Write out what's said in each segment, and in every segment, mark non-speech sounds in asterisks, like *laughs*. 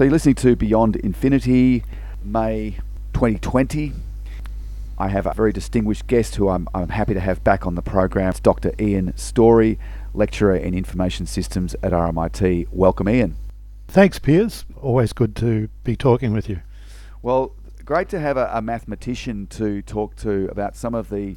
So you're listening to Beyond Infinity, May 2020. I have a very distinguished guest who I'm, I'm happy to have back on the program. It's Dr. Ian Storey, lecturer in information systems at RMIT. Welcome, Ian. Thanks, Piers. Always good to be talking with you. Well, great to have a, a mathematician to talk to about some of the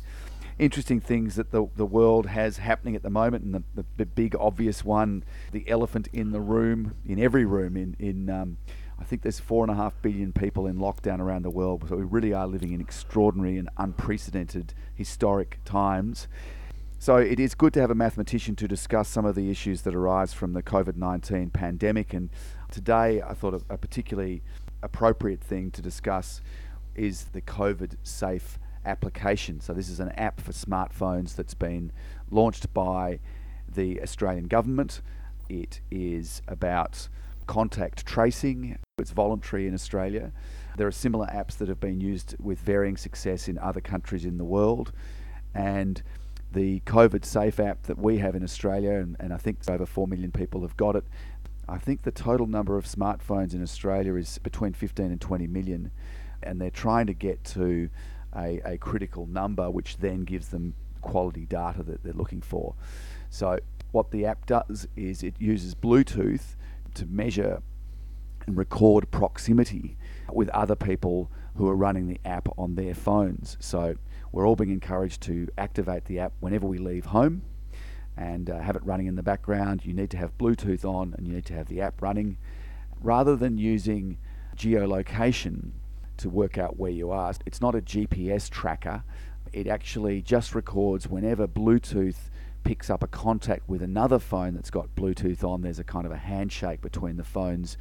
interesting things that the, the world has happening at the moment, and the, the, the big obvious one, the elephant in the room, in every room, in in um, I think there's four and a half billion people in lockdown around the world, so we really are living in extraordinary and unprecedented historic times. So it is good to have a mathematician to discuss some of the issues that arise from the COVID 19 pandemic. And today I thought a, a particularly appropriate thing to discuss is the COVID safe application. So, this is an app for smartphones that's been launched by the Australian government. It is about contact tracing, it's voluntary in Australia. There are similar apps that have been used with varying success in other countries in the world. And the COVID Safe app that we have in Australia, and, and I think over 4 million people have got it, I think the total number of smartphones in Australia is between 15 and 20 million, and they're trying to get to a, a critical number, which then gives them quality data that they're looking for. So, what the app does is it uses Bluetooth to measure and record proximity with other people who are running the app on their phones. So, we're all being encouraged to activate the app whenever we leave home and uh, have it running in the background. You need to have Bluetooth on and you need to have the app running. Rather than using geolocation to work out where you are, it's not a GPS tracker. It actually just records whenever Bluetooth picks up a contact with another phone that's got Bluetooth on. There's a kind of a handshake between the phones.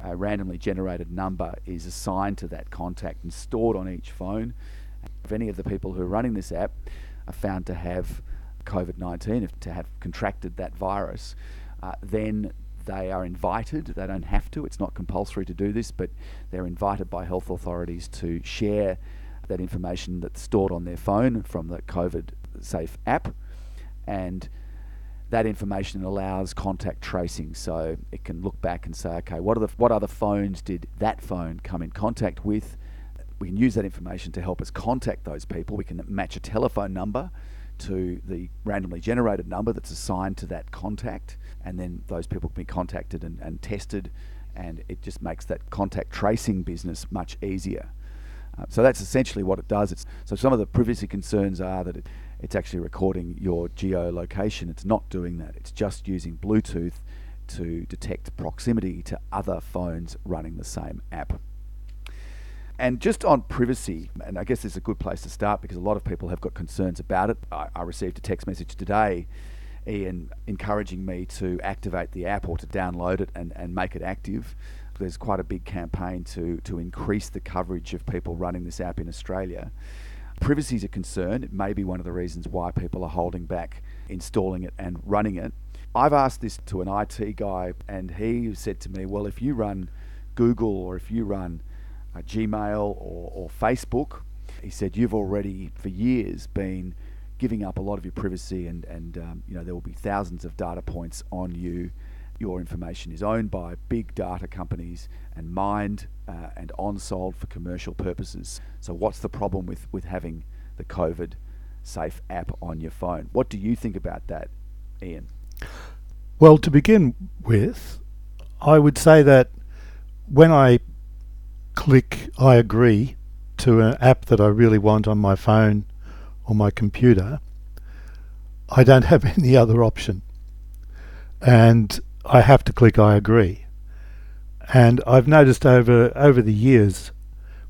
A randomly generated number is assigned to that contact and stored on each phone. If any of the people who are running this app are found to have COVID 19, to have contracted that virus, uh, then they are invited, they don't have to, it's not compulsory to do this, but they're invited by health authorities to share that information that's stored on their phone from the COVID Safe app. And that information allows contact tracing, so it can look back and say, okay, what are the what other phones did that phone come in contact with? We can use that information to help us contact those people. We can match a telephone number to the randomly generated number that's assigned to that contact, and then those people can be contacted and, and tested, and it just makes that contact tracing business much easier. Uh, so that's essentially what it does. It's, so some of the privacy concerns are that it, it's actually recording your geolocation. It's not doing that. It's just using Bluetooth to detect proximity to other phones running the same app. And just on privacy, and I guess this is a good place to start because a lot of people have got concerns about it. I, I received a text message today, Ian, encouraging me to activate the app or to download it and, and make it active. There's quite a big campaign to, to increase the coverage of people running this app in Australia. Privacy is a concern. It may be one of the reasons why people are holding back installing it and running it. I've asked this to an IT guy, and he said to me, Well, if you run Google or if you run uh, Gmail or, or Facebook. He said, You've already, for years, been giving up a lot of your privacy, and, and um, you know, there will be thousands of data points on you. Your information is owned by big data companies and mined uh, and on sold for commercial purposes. So, what's the problem with, with having the COVID safe app on your phone? What do you think about that, Ian? Well, to begin with, I would say that when I click I agree to an app that I really want on my phone or my computer, I don't have *laughs* any other option. And I have to click I agree. And I've noticed over over the years,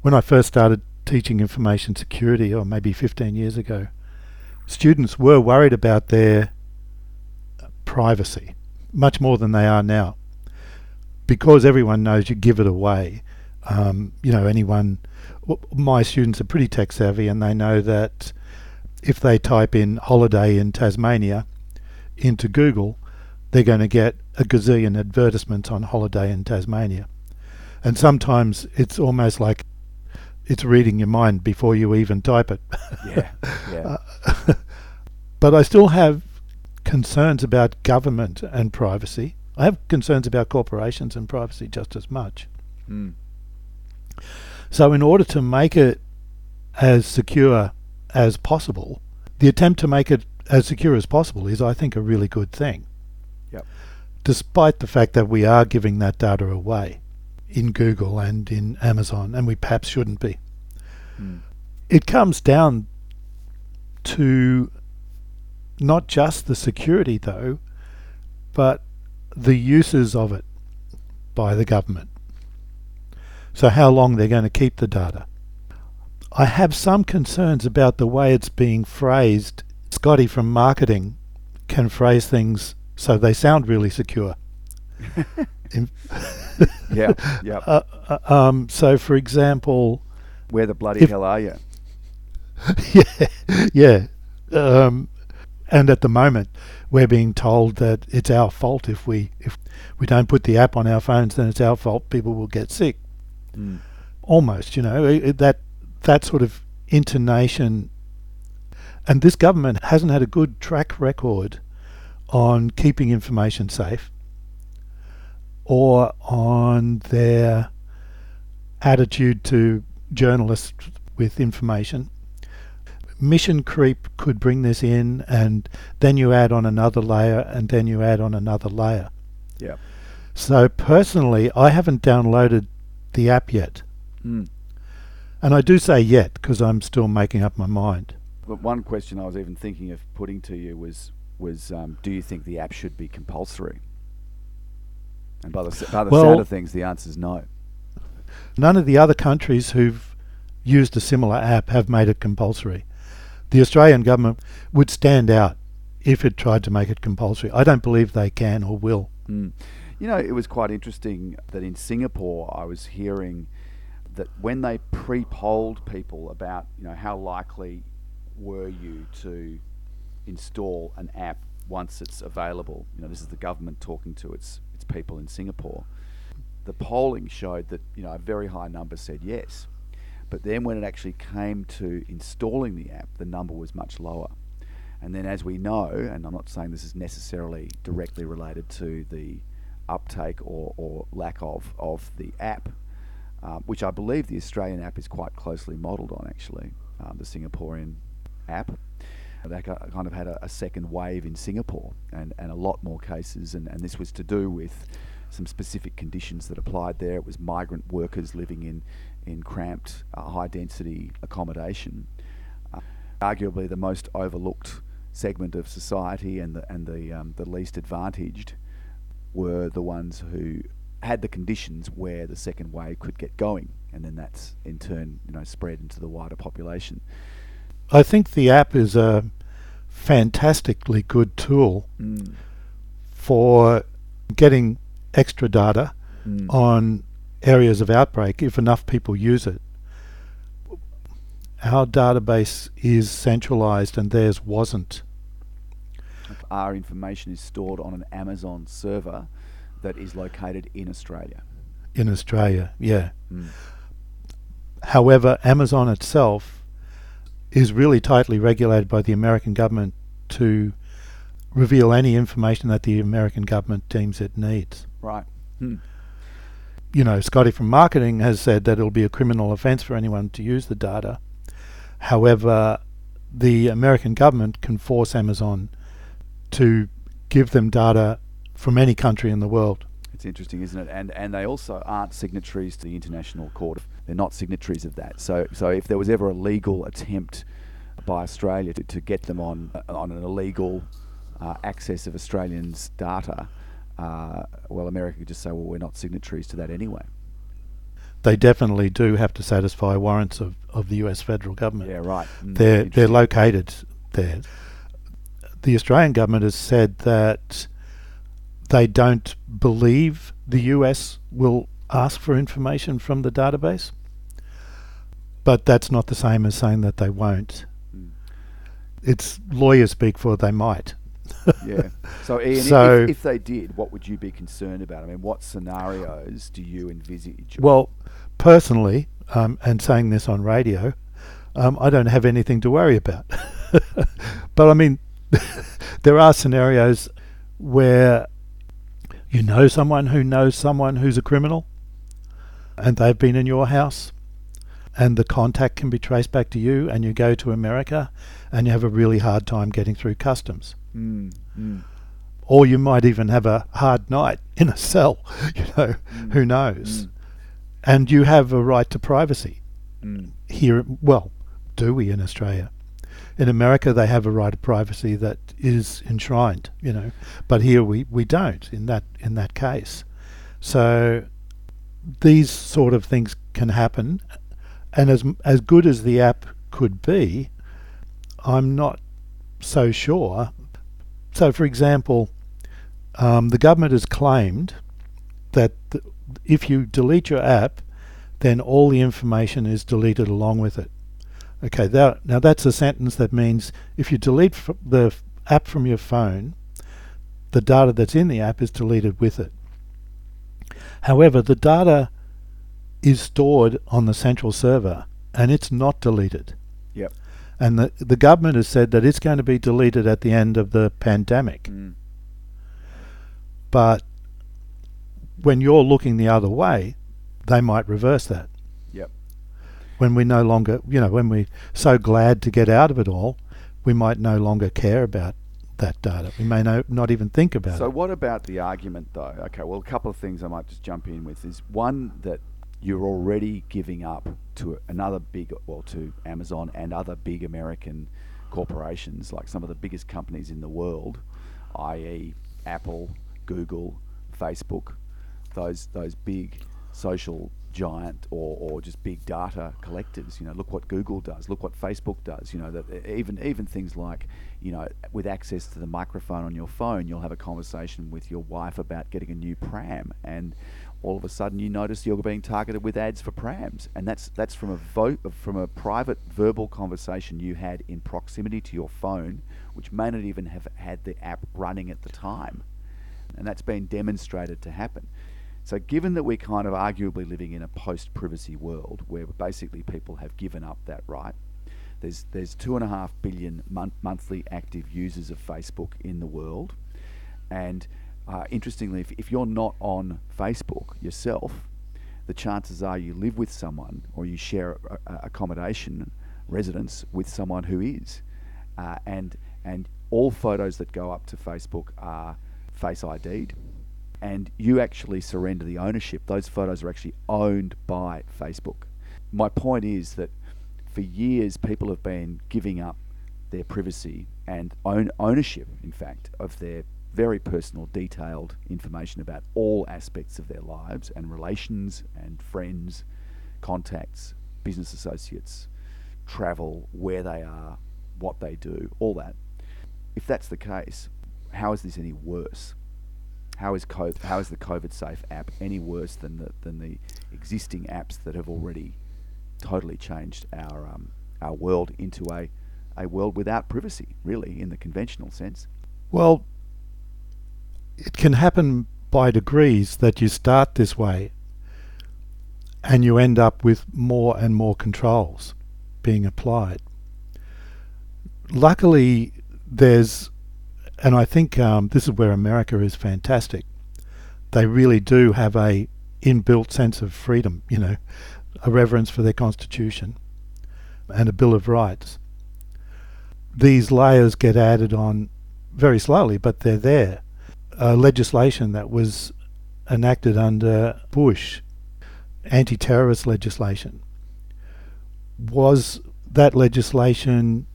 when I first started teaching information security, or maybe 15 years ago, students were worried about their privacy much more than they are now. Because everyone knows you give it away, um, you know, anyone, my students are pretty tech savvy and they know that if they type in holiday in Tasmania into Google, they're going to get a gazillion advertisements on holiday in Tasmania. And sometimes it's almost like it's reading your mind before you even type it. Yeah, *laughs* yeah. uh, *laughs* but I still have concerns about government and privacy. I have concerns about corporations and privacy just as much. Mm. So, in order to make it as secure as possible, the attempt to make it as secure as possible is, I think, a really good thing. Yep. Despite the fact that we are giving that data away in Google and in Amazon, and we perhaps shouldn't be. Mm. It comes down to not just the security, though, but the uses of it by the government. So, how long they're going to keep the data. I have some concerns about the way it's being phrased. Scotty from marketing can phrase things so they sound really secure. *laughs* Yeah, yeah. *laughs* uh, uh, um, so, for example, Where the bloody if- hell are you? *laughs* yeah, yeah. Um, and at the moment, we're being told that it's our fault if we if we don't put the app on our phones, then it's our fault. People will get sick. Mm. Almost, you know, it, that that sort of intonation. And this government hasn't had a good track record on keeping information safe or on their attitude to journalists with information. Mission creep could bring this in, and then you add on another layer, and then you add on another layer. Yeah. So, personally, I haven't downloaded the app yet. Mm. And I do say yet because I'm still making up my mind. But one question I was even thinking of putting to you was was um, do you think the app should be compulsory? And by the, by the Well- sound of things, the answer is no. None of the other countries who've used a similar app have made it compulsory. The Australian government would stand out if it tried to make it compulsory. I don't believe they can or will. Mm. You know, it was quite interesting that in Singapore, I was hearing that when they pre-polled people about, you know, how likely were you to install an app once it's available. You know, this is the government talking to its its people in Singapore. The polling showed that you know a very high number said yes, but then when it actually came to installing the app, the number was much lower. And then, as we know, and I'm not saying this is necessarily directly related to the uptake or, or lack of of the app, um, which I believe the Australian app is quite closely modelled on, actually, um, the Singaporean app. That kind of had a, a second wave in Singapore and, and a lot more cases, and, and this was to do with some specific conditions that applied there. It was migrant workers living in, in cramped, uh, high density accommodation. Uh, arguably the most overlooked segment of society and the, and the, um, the least advantaged were the ones who had the conditions where the second wave could get going, and then that's in turn you know spread into the wider population. I think the app is a fantastically good tool Mm. for getting extra data Mm. on areas of outbreak if enough people use it. Our database is centralized and theirs wasn't. Our information is stored on an Amazon server that is located in Australia. in Australia, yeah. Mm. However, Amazon itself is really tightly regulated by the American government to reveal any information that the American government deems it needs. Right. Hmm. You know, Scotty from marketing has said that it'll be a criminal offence for anyone to use the data. However, the American government can force Amazon to give them data from any country in the world. It's interesting, isn't it? And and they also aren't signatories to the International Court. They're not signatories of that. So so if there was ever a legal attempt by Australia to, to get them on on an illegal uh, access of Australians' data, uh, well, America could just say, well, we're not signatories to that anyway. They definitely do have to satisfy warrants of, of the US federal government. Yeah, right. Mm, they're they're located there. The Australian government has said that they don't believe the US will ask for information from the database, but that's not the same as saying that they won't. Mm. It's lawyers speak for they might. *laughs* yeah. So, Ian, if- So- if, if they did, what would you be concerned about? I mean, what scenarios do you envisage? Well, personally, um, and saying this on radio, um, I don't have anything to worry about. *laughs* but I mean, *laughs* there are scenarios where you know someone who knows someone who's a criminal and they've been in your house and the contact can be traced back to you and you go to America and you have a really hard time getting through customs. Mm, mm, Or you might even have a hard night *laughs* in a cell, *laughs* you know, Mm. who knows. Mm. And you have a right to privacy. mm. Here, well, do we in Australia? In America, they have a right of privacy that is enshrined, you know, but here we, we don't in that in that case. So these sort of things can happen, and as as good as the app could be, I'm not so sure. So, for example, um, the government has claimed that th- if you delete your app, then all the information is deleted along with it. Okay, that, now that's a sentence that means if you delete f- the f- app from your phone, the data that's in the app is deleted with it. However, the data is stored on the central server and it's not deleted. Yep. And the, the government has said that it's going to be deleted at the end of the pandemic. Mm. But when you're looking the other way, they might reverse that. When we no longer, you know, when we're so glad to get out of it all, we might no longer care about that data. We may no, not even think about So it. So, what about the argument though? Okay, well a couple of things I might just jump in with is one that you're already giving up to another big well to Amazon and other big American corporations like some of the biggest companies in the world, i.e. Apple, Google, Facebook, those those big social giant or, or just big data collectors. You know, look what Google does. Look what Facebook does. You know, that even even things like you know, with access to the microphone on your phone, you'll have a conversation with your wife about getting a new pram, and all of a sudden you notice you're being targeted with ads for prams, and that's that's from a vote from a private verbal conversation you had in proximity to your phone, which may not even have had the app running at the time and that's been demonstrated to happen. So, given that we're kind of arguably living in a post privacy world where basically people have given up that right, there's, there's two and a half billion mon- monthly active users of Facebook in the world. And uh, interestingly, if, if you're not on Facebook yourself, the chances are you live with someone or you share a, a accommodation residence with someone who is. Uh, and, and all photos that go up to Facebook are face ID'd and you actually surrender the ownership. Those photos are actually owned by Facebook. My point is that for years people have been giving up their privacy and own ownership, in fact, of their very personal, detailed information about all aspects of their lives and relations and friends, contacts, business associates, travel, where they are, what they do, all that. If that's the case, how is this any worse? How is COVID, how is the COVID Safe app any worse than the than the existing apps that have already totally changed our um, our world into a a world without privacy, really, in the conventional sense? Well, it can happen by degrees that you start this way and you end up with more and more controls being applied. Luckily, there's, and I think um, this is where America is fantastic. They really do have a inbuilt sense of freedom, you know, a reverence for their constitution and a Bill of Rights. These layers get added on very slowly, but they're there. Uh, legislation that was enacted under Bush, anti terrorist legislation, was that legislation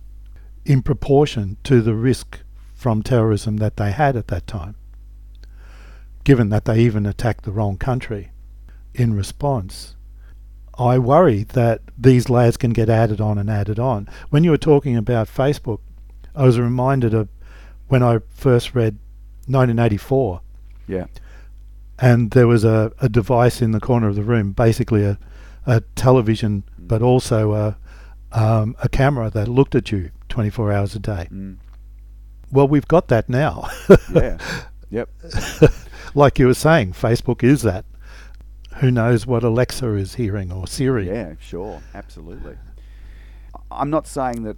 in proportion to the risk from terrorism that they had at that time, given that they even attacked the wrong country in response? I worry that these layers can get added on and added on. When you were talking about Facebook, I was reminded of when I first read 1984, Yeah. and there was a, a device in the corner of the room, basically a, a television, but also a, um, a camera that looked at you 24 hours a day. Mm. Well, we've got that now. Yeah. *laughs* yep. like you were saying, Facebook is that. Who knows what Alexa is hearing or Siri? Yeah, sure, absolutely. I'm not saying that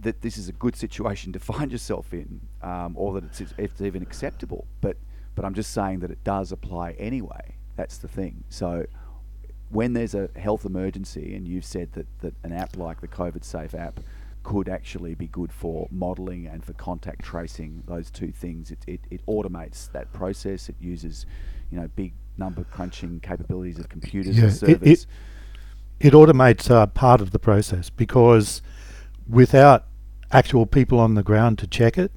that this is a good situation to *laughs* find yourself in, um, or that it's, it's even acceptable. But But I'm just saying that it does apply anyway. That's the thing. So when there's a health emergency, and you've said that, that an app like the COVID Safe app could actually be good for modeling and for contact tracing, those two things, it, it, it automates that process. It uses, you know, big number crunching capabilities of computers Yeah, and it- servers. it- it automates uh, part of the process because without actual people on the ground to check it,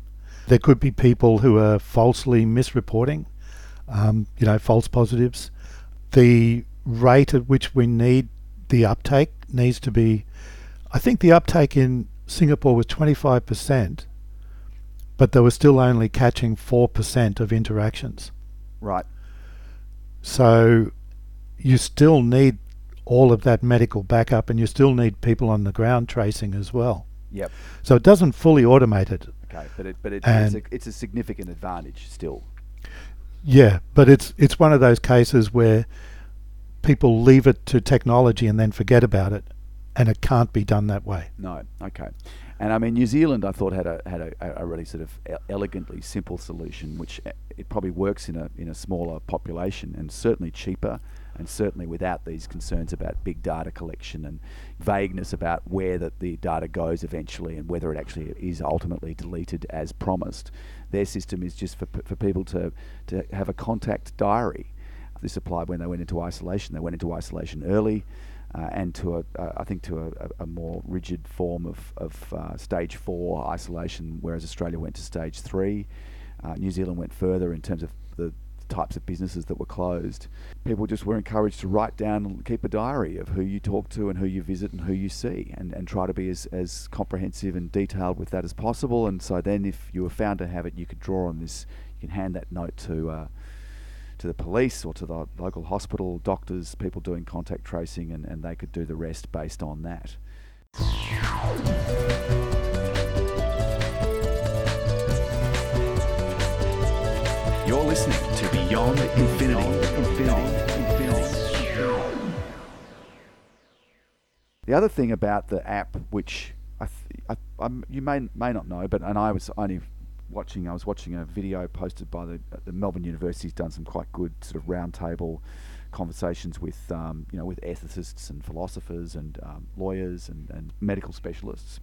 there could be people who are falsely misreporting, um, you know, false positives. The rate at which we need the uptake needs to be, I think the uptake in Singapore was 25%, but they were still only catching 4% of interactions. right. So you still need all of that medical backup and you still need people on the ground tracing as well. Yep. So it doesn't fully automate it. Okay. But it, but it, it's, a, it's a significant advantage still. Yeah, but it's it's one of those cases where people leave it to technology and then forget about it and it can't be done that way. No, okay. And I mean, New Zealand, I thought had a had a, a really sort of elegantly simple solution, which uh, it probably works in a in a smaller population and certainly cheaper, and certainly without these concerns about big data collection and vagueness about where that the data goes eventually and whether it actually is ultimately deleted as promised. Their system is just for for people to to have a contact diary. This applied when they went into isolation. They went into isolation early uh, and to a, uh, I think to a, a, more rigid form of, of uh, stage four isolation, whereas Australia went to stage three. Uh, New Zealand went further in terms of the types of businesses that were closed. People just were encouraged to write down and keep a diary of who you talk to and who you visit and who you see, and, and try to be as, as comprehensive and detailed with that as possible. And so then, if you were found to have it, you could draw on this. You can hand that note to. To the police or to the local hospital, doctors, people doing contact tracing, and, and they could do the rest based on that. You're listening to Beyond Infinity. The other thing about the app, which I, th- I I'm, you may may not know, but and I was only watching. I was watching a video posted by the, the Melbourne University's done some quite good sort of roundtable conversations with um, you know with ethicists and philosophers and um, lawyers and, and medical specialists.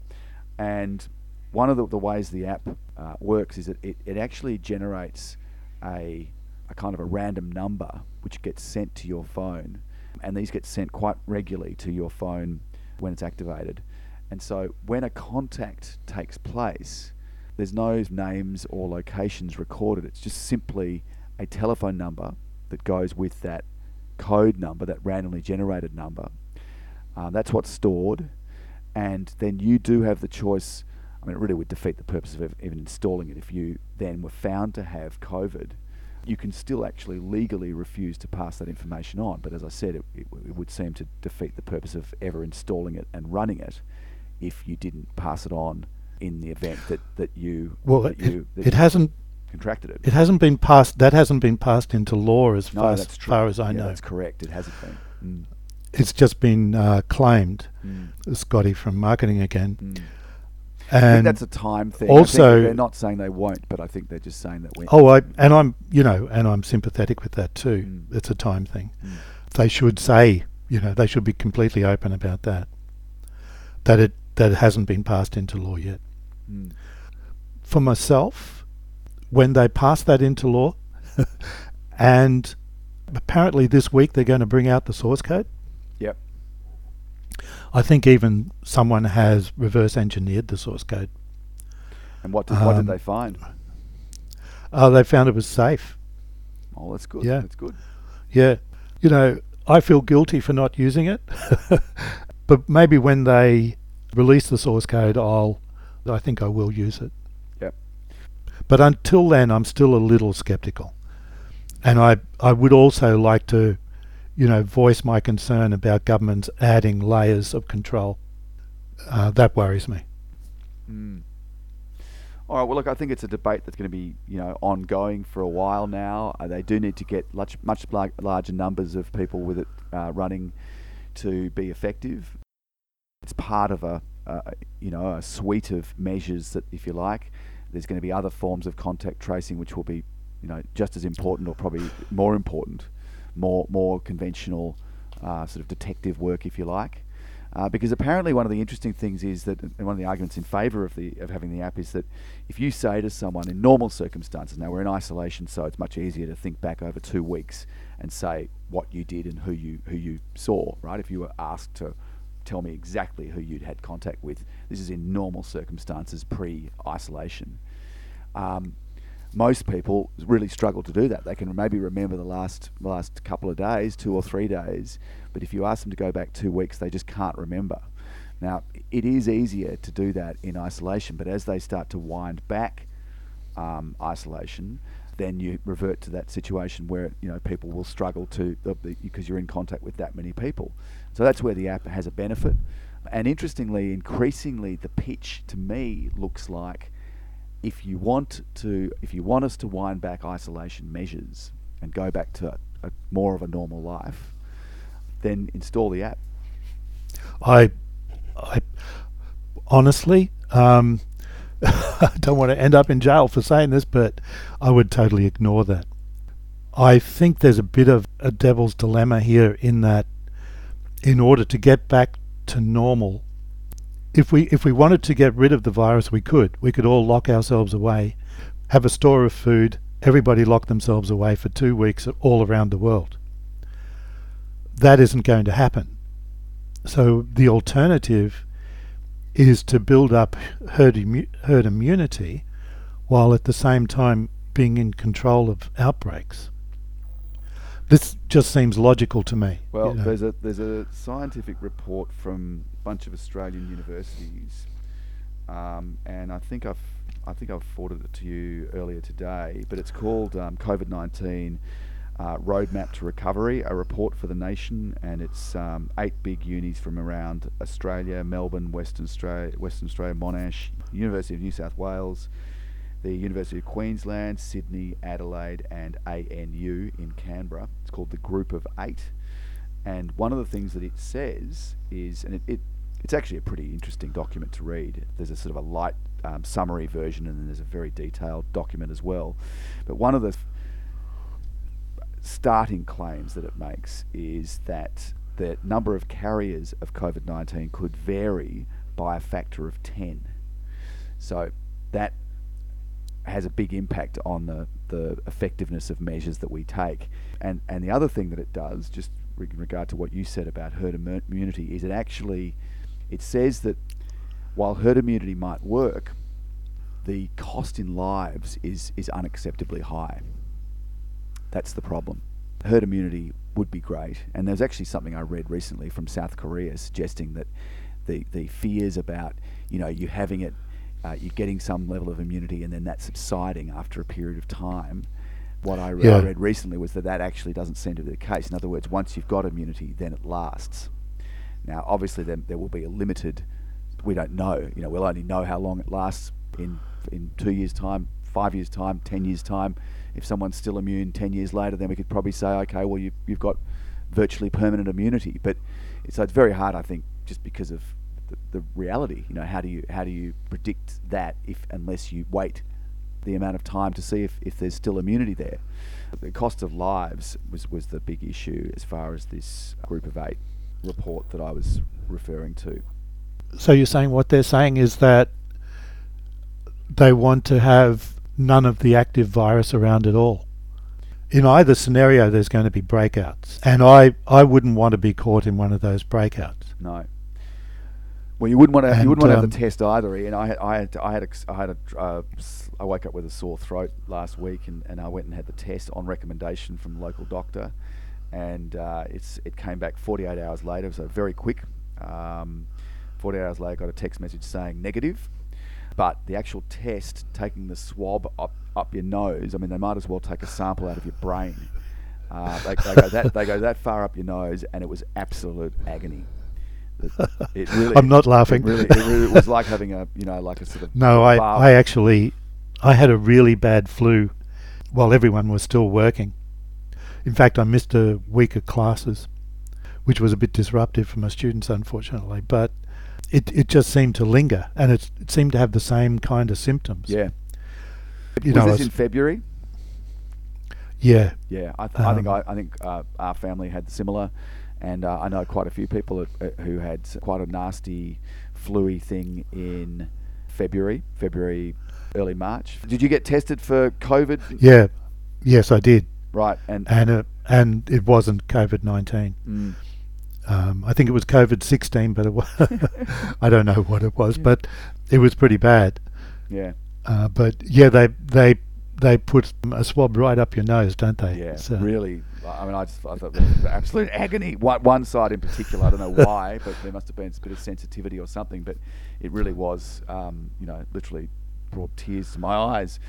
And one of the, the ways the app uh, works is that it, it actually generates a, a kind of a random number which gets sent to your phone. And these get sent quite regularly to your phone when it's activated. And so when a contact takes place, there's no names or locations recorded. It's just simply a telephone number that goes with that code number, that randomly generated number. Um, that's what's stored. And then you do have the choice. I mean, it really would defeat the purpose of even installing it if you then were found to have COVID. You can still actually legally refuse to pass that information on. But as I said, it, it, it would seem to defeat the purpose of ever installing it and running it if you didn't pass it on in the event that, that you, Well, that it, you that it hasn't contracted it. it hasn't been passed that hasn't been passed into law as no, far, as, far as I Yeah, know. That's correct. It hasn't been. Mm, It's just been uh, claimed. mm, Scotty from marketing again. mm. I think And that's a time thing. Also- they're not saying they won't, but I think they're just saying that we. Oh, I and I'm you know, and I'm sympathetic with that too. Mm. It's a time thing. Mm. They should say, you know, they should be completely open about that. That it that it hasn't been passed into law yet. Mm. For myself, when they pass that into law, *laughs* and apparently this week they're going to bring out the source code. Yep. I think even someone has reverse engineered the source code. And what did, what Um, did they find? Oh, they found it was safe. Oh, that's good. yeah. That's good. Yeah. You know, I feel guilty for not using it. *laughs* but maybe when they release the source code, I'll, I think I will use it. Yep. But until then, I'm still a little skeptical. And I, I would also like to, you know, voice my concern about governments adding layers of control. Uh, that worries me. Mm. All right. Well, look, I think it's a debate that's going to be, you know, ongoing for a while now. Uh, they do need to get much, much lar- larger numbers of people with it uh, running to be effective. It's part of a, uh, you know, a suite of measures that, if you like, there's going to be other forms of contact tracing which will be you know, just as important or probably more important, more more conventional uh, sort of detective work, if you like. Uh, because apparently one of the interesting things is that, and one of the arguments in favour of the of having the app is that if you say to someone in normal circumstances, now we're in isolation, so it's much easier to think back over two weeks and say what you did and who you who you saw, right? If you were asked to tell me exactly who you'd had contact with, this is in normal circumstances, pre-isolation. Um, most people really struggle to do that. They can maybe remember the last last couple of days, two or three days, but if you ask them to go back two weeks, they just can't remember. Now, it is easier to do that in isolation, but as they start to wind back um, isolation, then you revert to that situation where you know people will struggle to because you're in contact with that many people. So that's where the app has a benefit. And interestingly, increasingly, the pitch to me looks like if you want to, if you want us to wind back isolation measures and go back to a, a more of a normal life, then install the app. I, I honestly, um, *laughs* I don't want to end up in jail for saying this, but I would totally ignore that. I think there's a bit of a devil's dilemma here in that in order to get back to normal, if we if we wanted to get rid of the virus, we could. We could all lock ourselves away, have a store of food. Everybody lock themselves away for two weeks all around the world. That isn't going to happen. So the alternative is to build up herd, immu- herd immunity while at the same time being in control of outbreaks. This just seems logical to me. Well, you know. there's a there's a scientific report from a bunch of Australian universities, um, and I think I've I think I've forwarded it to you earlier today. But it's called um, COVID nineteen uh, Roadmap to Recovery, a report for the nation, and it's um, eight big unis from around Australia, Melbourne, Western Australia, Western Australia, Monash, University of New South Wales, the University of Queensland, Sydney, Adelaide, and ANU in Canberra. It's called the Group of Eight. And one of the things that it says is, and it, it it's actually a pretty interesting document to read. There's a sort of a light um, summary version, and then there's a very detailed document as well. But one of the f- starting claims that it makes is that the number of carriers of COVID 19 could vary by a factor of 10. So that has a big impact on the, the effectiveness of measures that we take. And, and the other thing that it does, just in regard to what you said about herd immunity, is it actually it says that while herd immunity might work, the cost in lives is, is unacceptably high. That's the problem. Herd immunity would be great, and there's actually something I read recently from South Korea suggesting that the, the fears about you know you having it uh, you're getting some level of immunity and then that subsiding after a period of time. What I, re- Yeah. I read recently was that that actually doesn't seem to be the case. In other words, once you've got immunity, then it lasts. Now, obviously, there, there will be a limited. We don't know. You know, we'll only know how long it lasts in in two years' time, five years' time, ten years' time. If someone's still immune ten years later, then we could probably say, okay, well, you, you've got virtually permanent immunity. But so it's very hard, I think, just because of the, the reality. You know, how do you how do you predict that if unless you wait the amount of time to see if, if there's still immunity there? The cost of lives was, was the big issue as far as this group of eight report that I was referring to. So you're saying what they're saying is that they want to have none of the active virus around at all. In either scenario, there's going to be breakouts, and I, I wouldn't want to be caught in one of those breakouts. No. Well, you wouldn't want to. And, You wouldn't want to have the test either. And I had, I had, I had, a, I had a, uh, I woke up with a sore throat last week, and, and I went and had the test on recommendation from the local doctor, and uh, it's it came back 48 hours later, so very quick. Um, 48 hours later, I got a text message saying negative, but the actual test, taking the swab up up your nose, I mean, they might as well take a sample out of your brain. Uh, they, they go that they go that far up your nose, and it was absolute agony. It- It really, I'm not laughing. It really, it really was like having a, you know, like a sort of. No, I, I actually, I had a really bad flu while everyone was still working. In fact, I missed a week of classes, which was a bit disruptive for my students, unfortunately. But it, it just seemed to linger, and it, it seemed to have the same kind of symptoms. Yeah. You was know, this it's- in February? Yeah. Yeah, I, th- I think I, Um, I think uh, our family had similar, and uh, I know quite a few people that, uh, who had quite a nasty flu thing in February, February, early March. Did you get tested for COVID? Yeah. Yes, I did, Right, and and it, and it wasn't COVID nineteen. mm, Um, I think it was COVID sixteen, but it was *laughs* *laughs* I don't know what it was, Yeah. but it was pretty bad. yeah, Uh, but yeah, they they they put a swab right up your nose, don't they? yeah, So- really. I mean, I just I thought it was absolute agony. One, one side in particular, I don't know why, but there must have been a bit of sensitivity or something. But it really was, um, you know, literally brought tears to my eyes.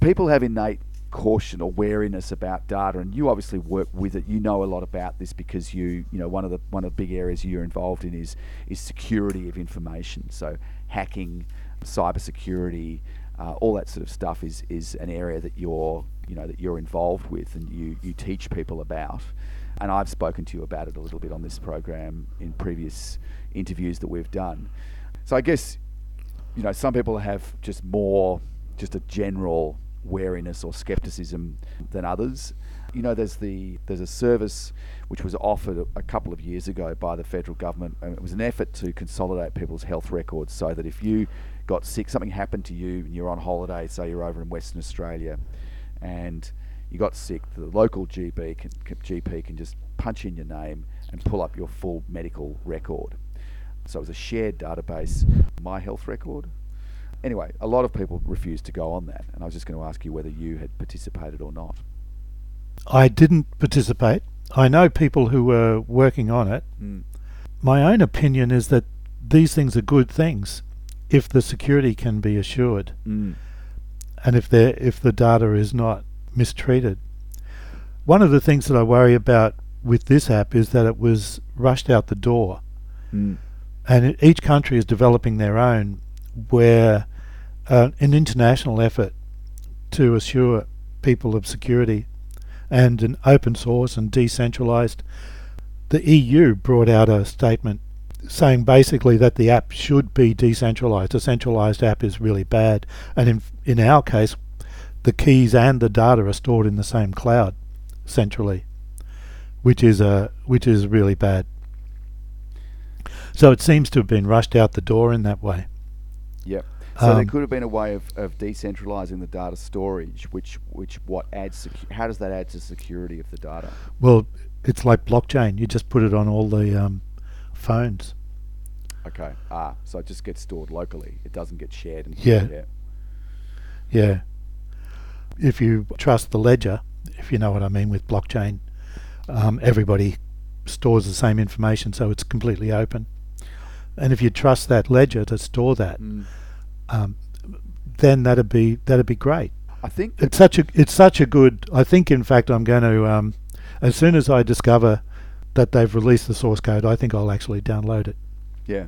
People have innate caution or wariness about data, and you obviously work with it. You know a lot about this because you, you know, one of the one of the big areas you're involved in is is security of information. So hacking, cybersecurity, uh, all that sort of stuff is is an area that you're you know that you're involved with and you you teach people about. And I've spoken to you about it a little bit on this program in previous interviews that we've done. So I guess you know some people have just more just a general wariness or skepticism than others. You know, there's the there's a service which was offered a, a couple of years ago by the federal government, and it was an effort to consolidate people's health records so that if you got sick, something happened to you, and you're on holiday, say you're over in Western Australia, and you got sick, the local GP can, GP can just punch in your name and pull up your full medical record. So it was a shared database, My Health Record. Anyway, a lot of people refused to go on that, and I was just going to ask you whether you had participated or not. I didn't participate. I know people who were working on it. Mm. My own opinion is that these things are good things if the security can be assured Mm. and if the if the data is not mistreated. One of the things that I worry about with this app is that it was rushed out the door, Mm. and each country is developing their own, where uh, an international effort to assure people of security and an open source and decentralized. The EU brought out a statement saying basically that the app should be decentralized. A centralized app is really bad, and in in our case, the keys and the data are stored in the same cloud centrally, which is a which is really bad. So it seems to have been rushed out the door in that way. Yep. So there Um, could have been a way of, of decentralizing the data storage, which which what adds secu- how does that add to security of the data? Well, it's like blockchain. You just put it on all the um, phones. Okay. Ah, so it just gets stored locally. It doesn't get shared. And Yeah. yeah. Yeah. If you trust the ledger, if you know what I mean with blockchain, um, everybody stores the same information, so it's completely open. And if you trust that ledger to store that, Mm. um, then that'd be that'd be great. I think It's such a it's such a good. I think, in fact, I'm going to um, as soon as I discover that they've released the source code, I think I'll actually download it. yeah.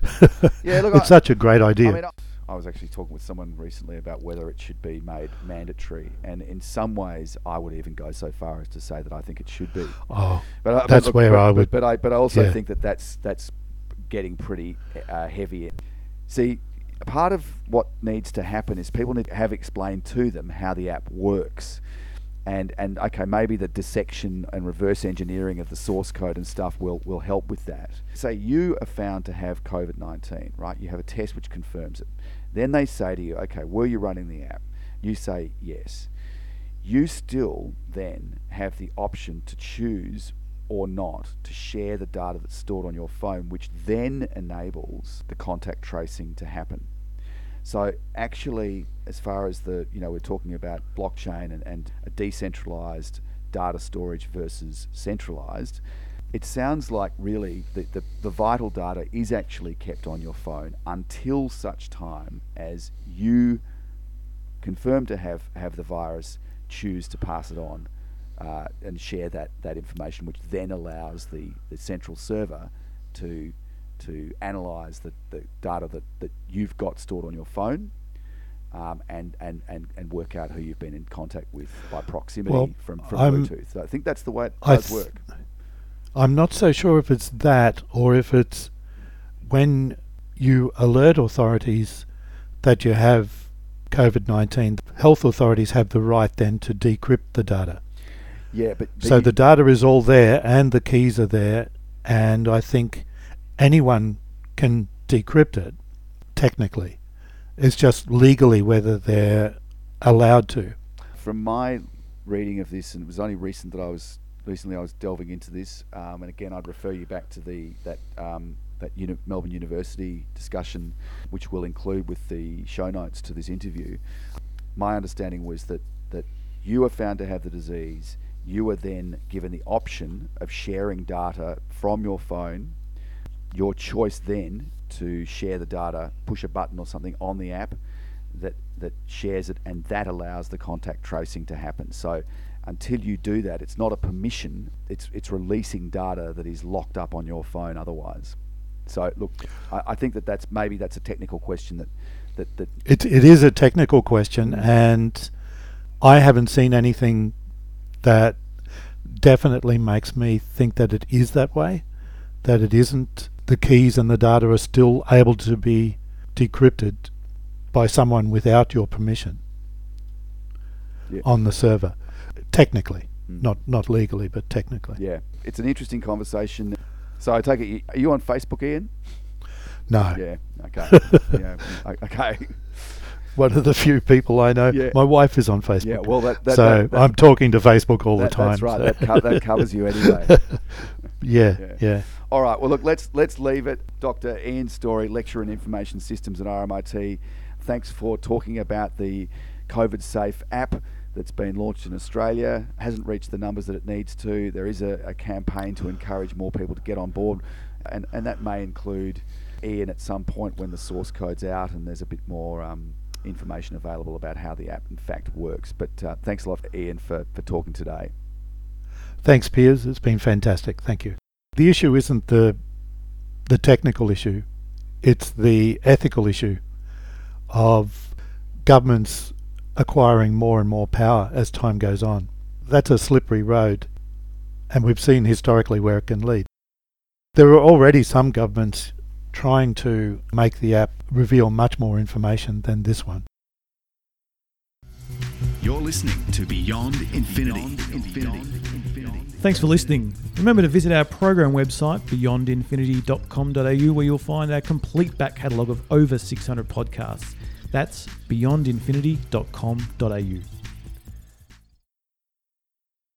*laughs* Yeah, look, it's I- such a great idea. I mean, I, was actually talking with someone recently about whether it should be made mandatory, and in some ways, I would even go so far as to say that I think it should be. oh, But I- but That's look, where but, I but- would- But, I but I also yeah. think that that's that's getting pretty uh, heavy. See, part of what needs to happen is people need to have explained to them how the app works. And, and okay, maybe the dissection and reverse engineering of the source code and stuff will, will help with that. Say you are found to have COVID 19, right? You have a test which confirms it. Then they say to you, okay, were you running the app? You say yes. You still then have the option to choose or not to share the data that's stored on your phone, which then enables the contact tracing to happen. So actually, as far as the you know, we're talking about blockchain and, and a decentralized data storage versus centralized. It sounds like really the, the, the vital data is actually kept on your phone until such time as you confirm to have, have the virus, choose to pass it on uh, and share that, that information, which then allows the, the central server to to analyze the, the data that, that you've got stored on your phone um, and, and, and, and work out who you've been in contact with by proximity Well, from, from I'm- Bluetooth. So I think that's the way it does th- work. I'm not so sure if it's that or if it's when you alert authorities that you have COVID 19, health authorities have the right then to decrypt the data. Yeah, but So the data is all there and the keys are there, and I think anyone can decrypt it technically. It's just legally whether they're allowed to. from my reading of this, and it was only recent that I was recently I was delving into this, um, and again I'd refer you back to the that um, that uni- Melbourne University discussion, which will include with the show notes to this interview. My understanding was that that you are found to have the disease. You are then given the option of sharing data from your phone. Your choice then to share the data, push a button or something on the app that that shares it, and that allows the contact tracing to happen. So until you do that, it's not a permission. It's it's releasing data that is locked up on your phone otherwise. So look, I, I think that that's maybe that's a technical question that that, that It, it is a technical question, and I haven't seen anything that definitely makes me think that it is that way, that it isn't. The keys and the data are still able to be decrypted by someone without your permission Yeah. on the server, technically, Mm. not not legally, but technically. yeah, it's an interesting conversation. So I take it, you- are you on Facebook, Ian? No, Yeah. Okay. *laughs* yeah. Okay. one of the few people I know. Yeah. My wife is on Facebook. Yeah. Well, that, that, so that, I'm talking to Facebook all the time. That's right. so- That, co- that covers you anyway. *laughs* yeah, Yeah. yeah. All right. Well, look, let's let's leave it. Dr. Ian Story, lecturer in information systems at RMIT. Thanks for talking about the COVID Safe app that's been launched in Australia. Hasn't reached the numbers that it needs to. There is a, a campaign to encourage more people to get on board, and and that may include Ian at some point when the source code's out and there's a bit more. Um, information available about how the app in fact works but uh, thanks a lot Ian for, for talking today Thanks, Piers. It's been fantastic. Thank you. The issue isn't the the technical issue; it's the ethical issue of governments acquiring more and more power as time goes on. That's a slippery road, and we've seen historically where it can lead. There are already some governments trying to make the app reveal much more information than this one. You're listening to Beyond Infinity. Thanks for listening. Remember to visit our program website, beyondinfinity.com.au, where you'll find our complete back catalogue of over 600 podcasts. That's beyondinfinity.com.au.